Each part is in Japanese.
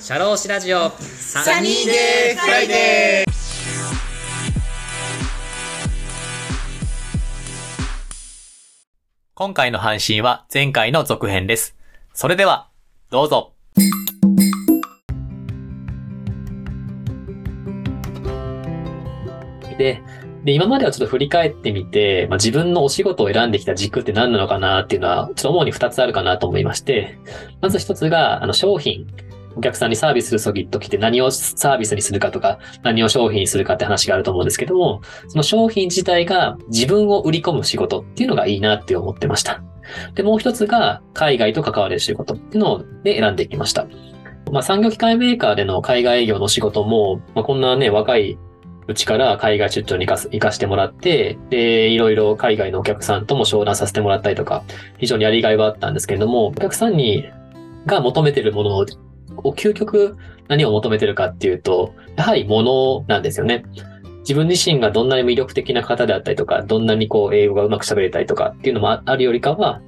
シャローシラジオサニーデーフライデー今回の配信は前回の続編です。それでは、どうぞ。で、で、今まではちょっと振り返ってみて、まあ、自分のお仕事を選んできた軸って何なのかなっていうのは、ちょっと主に2つあるかなと思いまして、まず1つが、あの、商品。お客さんにサービスする時って何をサービスにするかとか、何を商品にするかって話があると思うんですけども、その商品自体が自分を売り込む仕事っていうのがいいなって思ってました。で、もう一つが海外と関われる仕事っていうので選んでいきました。まあ、産業機械メーカーでの海外営業の仕事も、まあ、こんなね、若いうちから海外出張に行かす行かしてもらって、で、いろいろ海外のお客さんとも商談させてもらったりとか、非常にやりがいはあったんですけれども、お客さんに、が求めてるものを、究極何を求めてるかっていうと、やはり物なんですよね。自分自身がどんなに魅力的な方であったりとか、どんなにこう英語がうまく喋れたりとかっていうのもあるよりかは、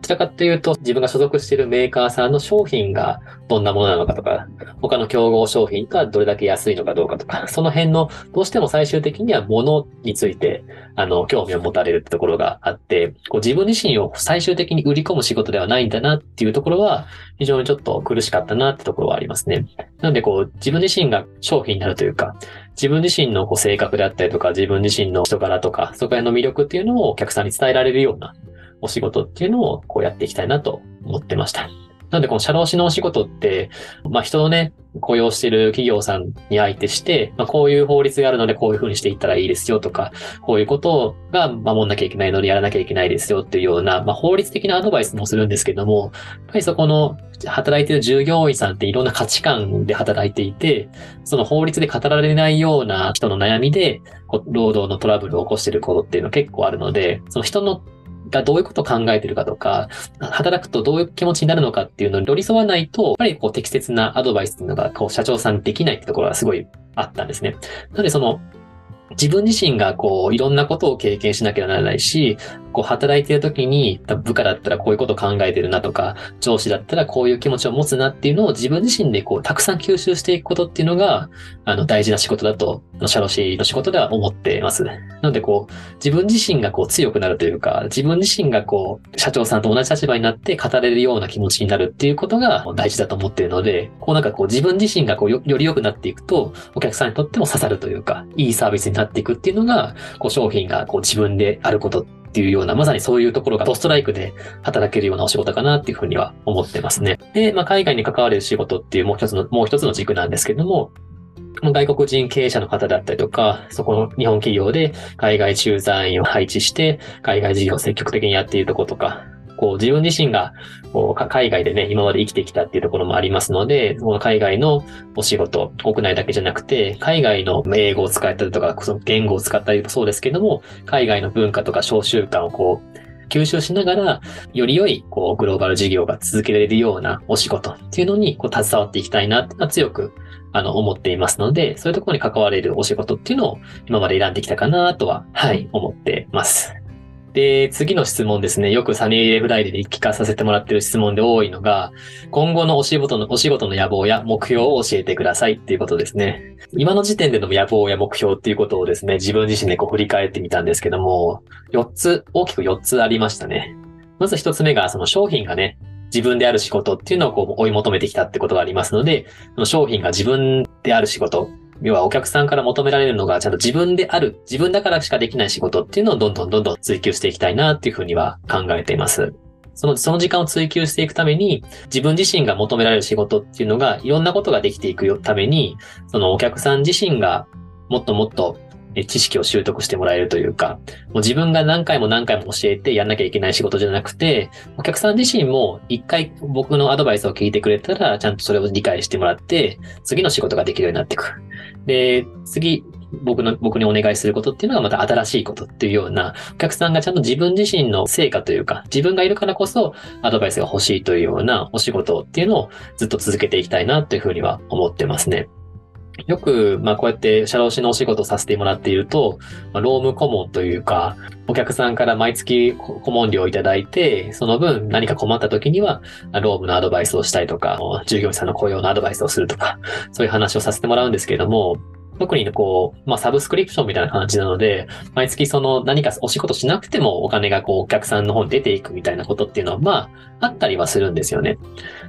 ちらかというと自分が所属しているメーカーさんの商品がどんなものなのかとか、他の競合商品がどれだけ安いのかどうかとか、その辺のどうしても最終的には物について、あの、興味を持たれるってところがあって、こう自分自身を最終的に売り込む仕事ではないんだなっていうところは、非常にちょっと苦しかったなってところはありますね。なのでこう自分自身が商品になるというか、自分自身のこう性格であったりとか、自分自身の人柄とか、そこら辺の魅力っていうのをお客さんに伝えられるようなお仕事っていうのをこうやっていきたいなと思ってました。なのでこの社労士のお仕事って、まあ人をね、雇用している企業さんに相手して、まあこういう法律があるのでこういうふうにしていったらいいですよとか、こういうことが守んなきゃいけないのでやらなきゃいけないですよっていうような、まあ法律的なアドバイスもするんですけども、やっぱりそこの働いている従業員さんっていろんな価値観で働いていて、その法律で語られないような人の悩みで、労働のトラブルを起こしていることっていうのは結構あるので、その人のがどういうことを考えてるかとか、働くとどういう気持ちになるのかっていうのに寄り添わないと、やっぱりこう適切なアドバイスっていうのがこう社長さんできないってところがすごいあったんですね。なのでその、自分自身がこういろんなことを経験しなきゃならないし、こう働いている時に部下だったらこういうこと考えてるなとか、上司だったらこういう気持ちを持つなっていうのを自分自身でこうたくさん吸収していくことっていうのが、あの大事な仕事だと、あの社労士の仕事では思っています。なのでこう、自分自身がこう強くなるというか、自分自身がこう、社長さんと同じ立場になって語れるような気持ちになるっていうことが大事だと思っているので、こうなんかこう自分自身がこうより良くなっていくと、お客さんにとっても刺さるというか、いいサービスになっていくっていうのが、こう商品がこう自分であることっていうような、まさにそういうところがドストライクで働けるようなお仕事かなっていうふうには思ってますね。で、まあ、海外に関われる仕事っていうもう一つの、もう一つの軸なんですけども、外国人経営者の方だったりとか、そこの日本企業で海外駐在員を配置して、海外事業を積極的にやっているとことか、こう自分自身がこう海外でね、今まで生きてきたっていうところもありますので、海外のお仕事、国内だけじゃなくて、海外の英語を使ったりとか、その言語を使ったりもそうですけども、海外の文化とか小習慣をこう、吸収しながら、より良い、こう、グローバル事業が続けられるようなお仕事っていうのに、こう、携わっていきたいなっていうのは強く、あの、思っていますので、そういうところに関われるお仕事っていうのを今まで選んできたかなとは、はい、思ってます。で、次の質問ですね。よくサニーデーフライデーで聞かさせてもらってる質問で多いのが、今後のお仕事の、お仕事の野望や目標を教えてくださいっていうことですね。今の時点での野望や目標っていうことをですね、自分自身でこう振り返ってみたんですけども、4つ、大きく4つありましたね。まず1つ目が、その商品がね、自分である仕事っていうのをこう追い求めてきたってことがありますので、その商品が自分である仕事、要はお客さんから求められるのがちゃんと自分である、自分だからしかできない仕事っていうのをどんどんどんどん追求していきたいなっていうふうには考えています。その、その時間を追求していくために、自分自身が求められる仕事っていうのが、いろんなことができていくために、そのお客さん自身がもっともっと知識を習得してもらえるというか、もう自分が何回も何回も教えてやんなきゃいけない仕事じゃなくて、お客さん自身も一回僕のアドバイスを聞いてくれたら、ちゃんとそれを理解してもらって、次の仕事ができるようになっていく。で、次、僕の、僕にお願いすることっていうのがまた新しいことっていうような、お客さんがちゃんと自分自身の成果というか、自分がいるからこそアドバイスが欲しいというようなお仕事っていうのをずっと続けていきたいなというふうには思ってますね。よく、まあ、こうやって社労士のお仕事をさせてもらっていると、まあ、労務顧問というか、お客さんから毎月顧問料をいただいて、その分何か困った時には、労務のアドバイスをしたりとか、従業員さんの雇用のアドバイスをするとか、そういう話をさせてもらうんですけれども、特にこう、まあ、サブスクリプションみたいな感じなので、毎月その何かお仕事しなくてもお金がこうお客さんの方に出ていくみたいなことっていうのは、まあ、あったりはするんですよね。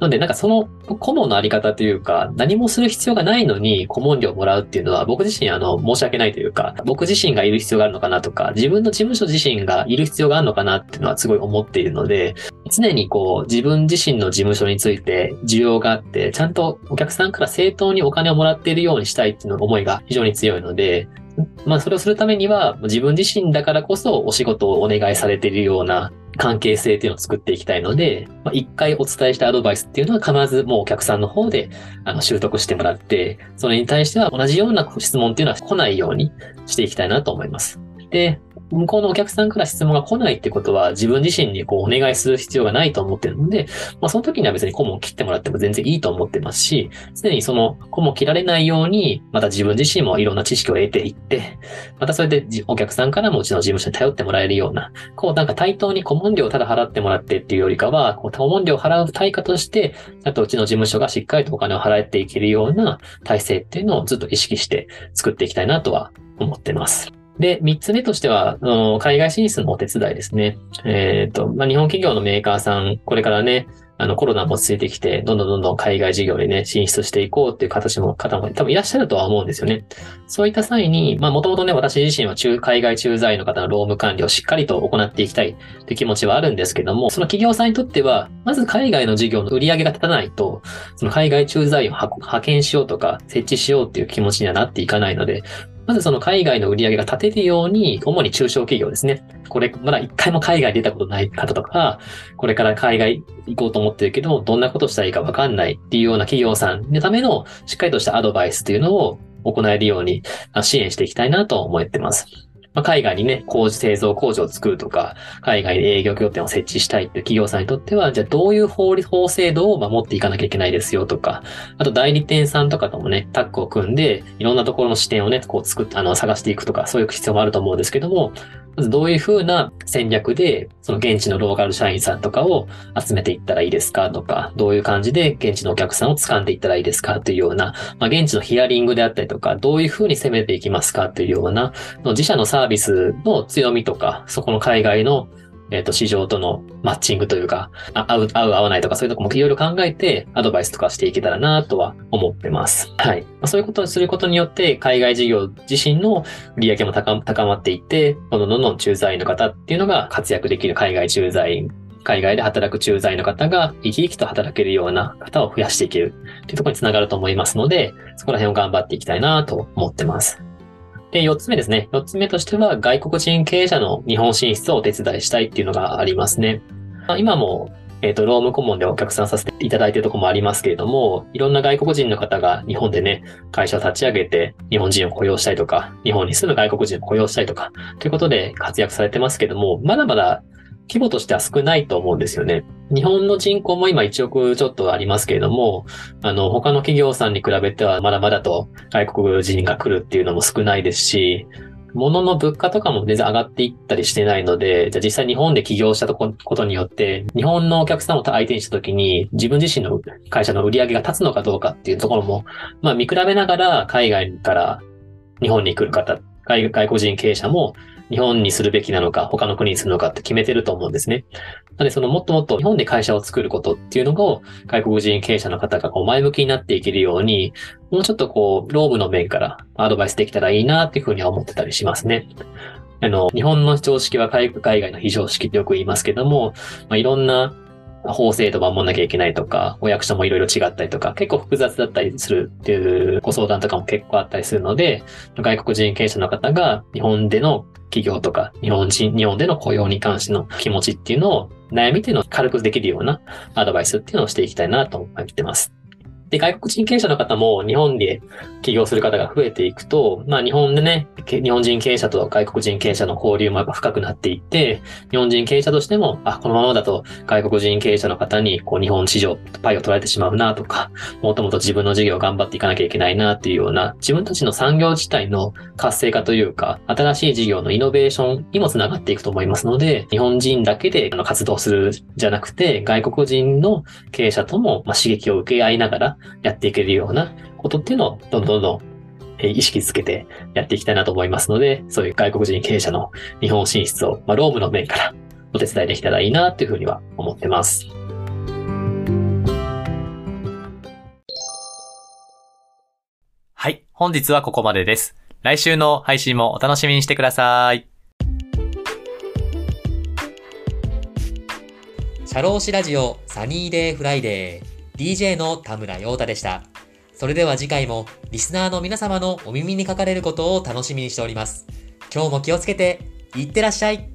なので、なんかその顧問のあり方というか、何もする必要がないのに顧問料をもらうっていうのは、僕自身あの、申し訳ないというか、僕自身がいる必要があるのかなとか、自分の事務所自身がいる必要があるのかなっていうのはすごい思っているので、常にこう、自分自身の事務所について需要があって、ちゃんとお客さんから正当にお金をもらっているようにしたいっていうの思いが非常に強いので、まあそれをするためには自分自身だからこそお仕事をお願いされているような関係性っていうのを作っていきたいので、まあ、一回お伝えしたアドバイスっていうのは必ずもうお客さんの方であの習得してもらって、それに対しては同じような質問っていうのは来ないようにしていきたいなと思います。で、向こうのお客さんから質問が来ないってことは、自分自身にこうお願いする必要がないと思ってるので、まあその時には別に顧問を切ってもらっても全然いいと思ってますし、常にその顧問を切られないように、また自分自身もいろんな知識を得ていって、またそれでお客さんからもうちの事務所に頼ってもらえるような、こうなんか対等に顧問料をただ払ってもらってっていうよりかは、こう顧問料を払う対価として、あとうちの事務所がしっかりとお金を払っていけるような体制っていうのをずっと意識して作っていきたいなとは思ってます。で、三つ目としては、海外進出のお手伝いですね。えっ、ー、と、まあ、日本企業のメーカーさん、これからね、あの、コロナも落ち着いてきて、どんどんどんどん海外事業にね、進出していこうっていう形も、方も多分いらっしゃるとは思うんですよね。そういった際に、まあ、もともとね、私自身は中、海外駐在員の方の労務管理をしっかりと行っていきたいって気持ちはあるんですけども、その企業さんにとっては、まず海外の事業の売り上げが立たないと、その海外駐在員を派遣しようとか、設置しようっていう気持ちにはなっていかないので、まずその海外の売り上げが立てるように、主に中小企業ですね。これ、まだ一回も海外出たことない方とか、これから海外行こうと思ってるけど、どんなことしたらいいかわかんないっていうような企業さんのためのしっかりとしたアドバイスというのを行えるように支援していきたいなと思ってます。まあ、海外にね、工事製造工場を作るとか、海外に営業拠点を設置したいっていう企業さんにとっては、じゃあどういう法律、法制度を守っていかなきゃいけないですよとか、あと代理店さんとかともね、タッグを組んで、いろんなところの視点をね、こう作って、あの、探していくとか、そういう必要もあると思うんですけども、どういうふうな戦略で、その現地のローカル社員さんとかを集めていったらいいですかとか、どういう感じで現地のお客さんを掴んでいったらいいですかというような、まあ、現地のヒアリングであったりとか、どういうふうに攻めていきますかというような、自社のサービスの強みとか、そこの海外のえっ、ー、と、市場とのマッチングというか、合う、合う、合わないとか、そういうとこもいろいろ考えて、アドバイスとかしていけたらなとは思ってます。はい。まあ、そういうことをすることによって、海外事業自身の売り上げも高まっていって、どんどんどんどん駐在員の方っていうのが活躍できる海外駐在員海外で働く駐在員の方が生き生きと働けるような方を増やしていけるというところにつながると思いますので、そこら辺を頑張っていきたいなと思ってます。で、4つ目ですね。4つ目としては、外国人経営者の日本進出をお手伝いしたいっていうのがありますね。今も、えっ、ー、と、ローム顧問でお客さんさせていただいているところもありますけれども、いろんな外国人の方が日本でね、会社を立ち上げて、日本人を雇用したいとか、日本に住む外国人を雇用したいとか、ということで活躍されてますけども、まだまだ規模としては少ないと思うんですよね。日本の人口も今1億ちょっとありますけれども、あの、他の企業さんに比べてはまだまだと外国人が来るっていうのも少ないですし、物の物価とかも全然上がっていったりしてないので、じゃあ実際日本で起業したことによって、日本のお客さんを相手にしたときに、自分自身の会社の売り上げが立つのかどうかっていうところも、まあ見比べながら海外から日本に来る方、外国人経営者も日本にするべきなのか、他の国にするのかって決めてると思うんですね。なので、そのもっともっと日本で会社を作ることっていうのを、外国人経営者の方がこう前向きになっていけるように、もうちょっとこう、労務の面からアドバイスできたらいいなっていうふうには思ってたりしますね。あの、日本の常識は海外の非常識ってよく言いますけども、まあ、いろんな法制度守んなきゃいけないとか、お役所もいろいろ違ったりとか、結構複雑だったりするっていうご相談とかも結構あったりするので、外国人経営者の方が日本での企業とか、日本人、日本での雇用に関しての気持ちっていうのを悩みっていうのを軽くできるようなアドバイスっていうのをしていきたいなと思ってます。で、外国人経営者の方も日本で起業する方が増えていくと、まあ日本でね、日本人経営者と外国人経営者の交流もやっぱ深くなっていって、日本人経営者としても、あ、このままだと外国人経営者の方にこう日本市場、パイを取られてしまうなとか、もともと自分の事業を頑張っていかなきゃいけないなっていうような、自分たちの産業自体の活性化というか、新しい事業のイノベーションにもつながっていくと思いますので、日本人だけで活動するじゃなくて、外国人の経営者とも刺激を受け合いながらやっていけるようなことっていうのをどんどんどん意識つけてやっていきたいなと思いますので、そういう外国人経営者の日本進出を、まあ、労務の面からお手伝いできたらいいなというふうには思ってます。はい。本日はここまでです。来週の配信もお楽しみにしてください。シャローシラジオサニーデイフライデー DJ の田村陽太でした。それでは次回もリスナーの皆様のお耳にかかれることを楽しみにしております。今日も気をつけて、いってらっしゃい